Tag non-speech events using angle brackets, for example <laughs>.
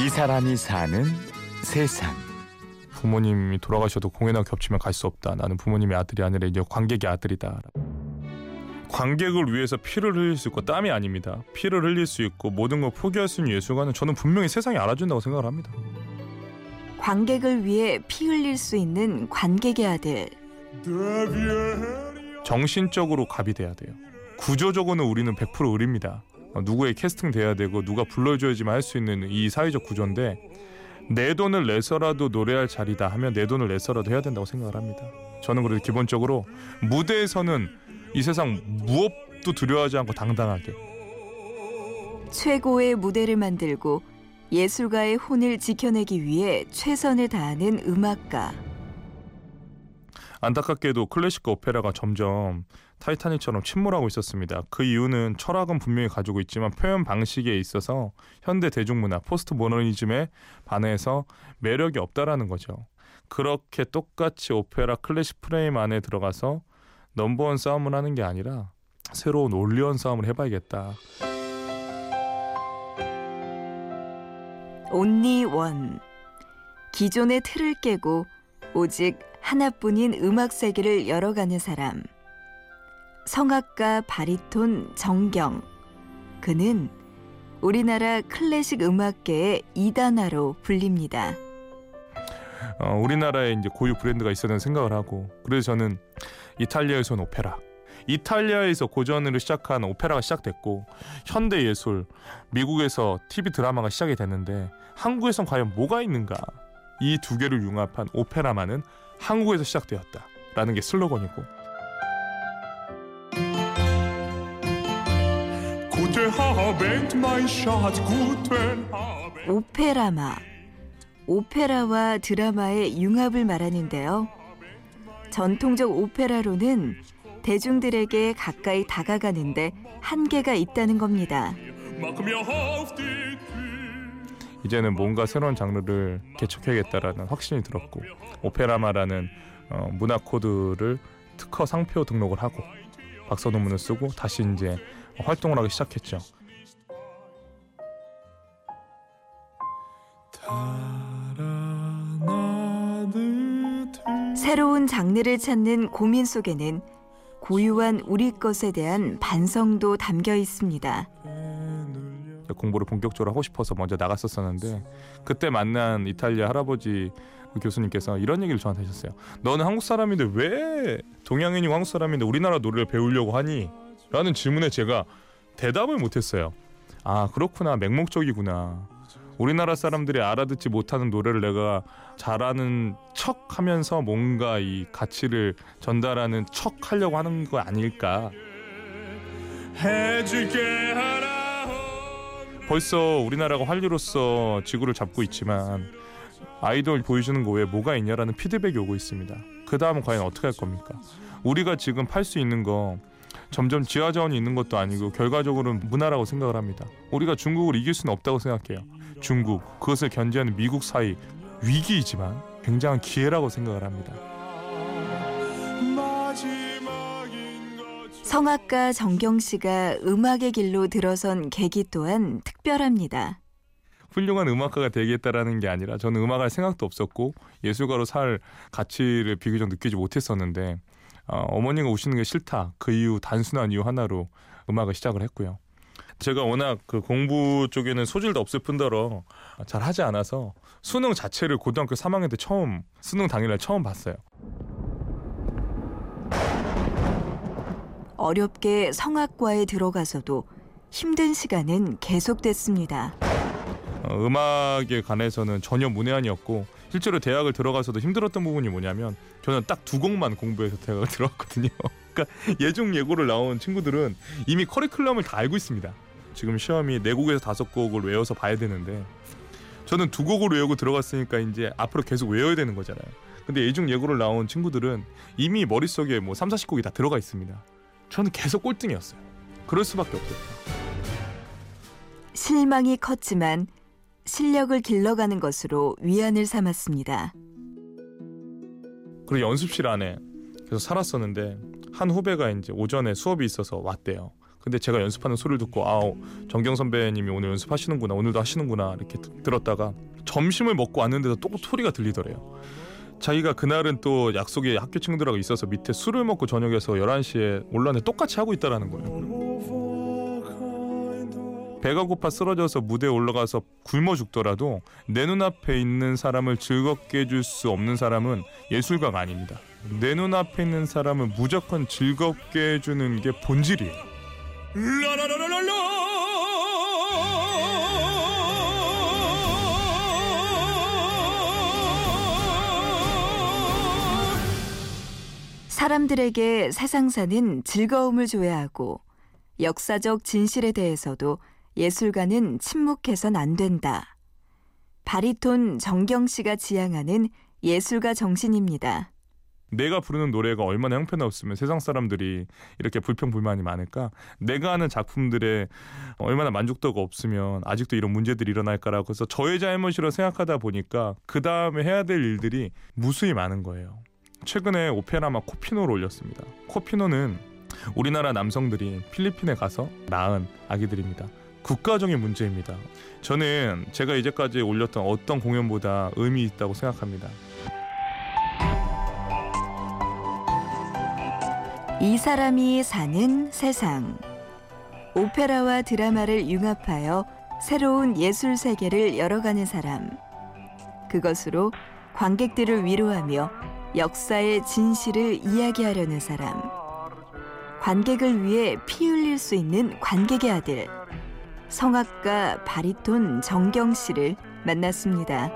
이 사람이 사는 세상. 부모님이 돌아가셔도 공연하고 겹치면 갈 수 없다. 나는 부모님의 아들이 아니라 이제 관객의 아들이다. 관객을 위해서 피를 흘릴 수 있고 땀이 아닙니다. 피를 흘릴 수 있고 모든 걸 포기할 수 있는 예술가는 저는 분명히 세상이 알아준다고 생각을 합니다. 관객을 위해 피 흘릴 수 있는 관객의 아들. 정신적으로 갑이 돼야 돼요. 구조적으로는 우리는 100% 의리입니다. 어, 누구의 캐스팅 돼야 되고 누가 불러줘야지만 할 수 있는 이 사회적 구조인데 내 돈을 내서라도 노래할 자리다 하면 내 돈을 내서라도 해야 된다고 생각을 합니다. 저는 그래도 기본적으로 무대에서는 이 세상 무엇도 두려워하지 않고 당당하게 최고의 무대를 만들고 예술가의 혼을 지켜내기 위해 최선을 다하는 음악가. 안타깝게도 클래식과 오페라가 점점 타이타닉처럼 침몰하고 있었습니다. 그 이유는 철학은 분명히 가지고 있지만 표현 방식에 있어서 현대 대중문화 포스트 모더니즘에 반해서 매력이 없다라는 거죠. 그렇게 똑같이 오페라 클래식 프레임 안에 들어가서 넘버원 싸움을 하는 게 아니라 새로운 only one 싸움을 해봐야겠다. only one. 기존의 틀을 깨고 오직 하나뿐인 음악 세계를 열어가는 사람. 성악가 바리톤 정경. 그는 우리나라 클래식 음악계의 이단화로 불립니다. 어, 우리나라에 이제 고유 브랜드가 있어야 생각을 하고 그래서 저는 이탈리아에서는 오페라 이탈리아에서 고전으로 시작한 오페라가 시작됐고 현대 예술 미국에서 TV 드라마가 시작이 됐는데 한국에선 과연 뭐가 있는가 이 두 개를 융합한 오페라만은 한국에서 시작되었다라는 게 슬로건이고 오페라마 오페라와 드라마의 융합을 말하는데요. 전통적 오페라로는 대중들에게 가까이 다가가는데 한계가 있다는 겁니다. 이제는 뭔가 새로운 장르를 개척해야겠다라는 확신이 들었고 오페라마라는 어, 문화 코드를 특허 상표 등록을 하고 박사 논문을 쓰고 다시 이제 활동을 하기 시작했죠. 새로운 장르를 찾는 고민 속에는 고유한 우리 것에 대한 반성도 담겨 있습니다. 공부를 본격적으로 하고 싶어서 먼저 나갔었었는데 그때 만난 이탈리아 할아버지 교수님께서 이런 얘기를 저한테 하셨어요. 너는 한국 사람인데 왜 동양인이고 한국 사람인데 우리나라 노래를 배우려고 하니? 라는 질문에 제가 대답을 못했어요. 아 그렇구나 맹목적이구나. 우리나라 사람들이 알아듣지 못하는 노래를 내가 잘하는 척 하면서 뭔가 이 가치를 전달하는 척 하려고 하는 거 아닐까. 벌써 우리나라가 활류로서 지구를 잡고 있지만 아이돌 보여주는 거 외에 뭐가 있냐라는 피드백이 오고 있습니다. 그 다음은 과연 어떻게 할 겁니까? 우리가 지금 팔 수 있는 거 점점 지하 자원이 있는 것도 아니고 결과적으로는 문화라고 생각을 합니다. 우리가 중국을 이길 수는 없다고 생각해요. 중국 그것을 견제하는 미국 사이 위기이지만 굉장한 기회라고 생각을 합니다. 성악가 정경 씨가 음악의 길로 들어선 계기 또한 특별합니다. 훌륭한 음악가가 되겠다라는 게 아니라 저는 음악할 생각도 없었고 예술가로 살 가치를 비교적 느끼지 못했었는데 어, 어머니가 우시는 게 싫다 그 이유 단순한 이유 하나로 음악을 시작을 했고요. 제가 워낙 그 공부 쪽에는 소질도 없을 뿐더러 잘 하지 않아서 수능 자체를 고등학교 3학년 때 처음 수능 당일날 처음 봤어요. 어렵게 성악과에 들어가서도 힘든 시간은 계속됐습니다. 어, 음악에 관해서는 전혀 문외한이었고 실제로 대학을 들어가서도 힘들었던 부분이 뭐냐면 저는 딱 두 곡만 공부해서 대학을 <laughs> 들어갔거든요. 그러니까 예중 예고를 나온 친구들은 이미 커리큘럼을 다 알고 있습니다. 지금 시험이 네 곡에서 다섯 곡을 외워서 봐야 되는데 저는 두 곡을 외우고 들어갔으니까 이제 앞으로 계속 외워야 되는 거잖아요. 근데 예중 예고를 나온 친구들은 이미 머릿속에 뭐 3, 40곡이 다 들어가 있습니다. 저는 계속 꼴등이었어요. 그럴 수밖에 없었죠. 실망이 컸지만 실력을 길러가는 것으로 위안을 삼았습니다. 그리고 연습실 안에 계속 살았었는데 한 후배가 이제 오전에 수업이 있어서 왔대요. 근데 제가 연습하는 소리를 듣고 아 정경 선배님이 오늘 연습하시는구나 오늘도 하시는구나 이렇게 드- 들었다가 점심을 먹고 왔는데도 또 소리가 들리더래요. 자기가 그날은 또 약속이 학교 친구들하고 있어서 밑에 술을 먹고 저녁에서 11시에 올라왔는데 똑같이 하고 있다라는 거예요. 배가 고파 쓰러져서 무대에 올라가서 굶어 죽더라도 내 눈앞에 있는 사람을 즐겁게 해줄 수 없는 사람은 예술가가 아닙니다. 내 눈앞에 있는 사람을 무조건 즐겁게 해주는 게 본질이에요. 사람들에게 세상사는 즐거움을 줘야 하고 역사적 진실에 대해서도 예술가는 침묵해선 안 된다. 바리톤 정경 씨가 지향하는 예술가 정신입니다. 내가 부르는 노래가 얼마나 형편없으면 세상 사람들이 이렇게 불평 불만이 많을까? 내가 하는 작품들에 얼마나 만족도가 없으면 아직도 이런 문제들이 일어날까라고 해서 저의 잘못이라 생각하다 보니까 그 다음에 해야 될 일들이 무수히 많은 거예요. 최근에 오페라마 코피노를 올렸습니다. 코피노는 우리나라 남성들이 필리핀에 가서 낳은 아기들입니다. 국가적인 문제입니다. 저는 제가 이제까지 올렸던 어떤 공연보다 의미 있다고 생각합니다. 이 사람이 사는 세상. 오페라와 드라마를 융합하여 새로운 예술 세계를 열어가는 사람. 그것으로 관객들을 위로하며 역사의 진실을 이야기하려는 사람. 관객을 위해 피 흘릴 수 있는 관객의 아들. 성악가 바리톤 정경 씨를 만났습니다.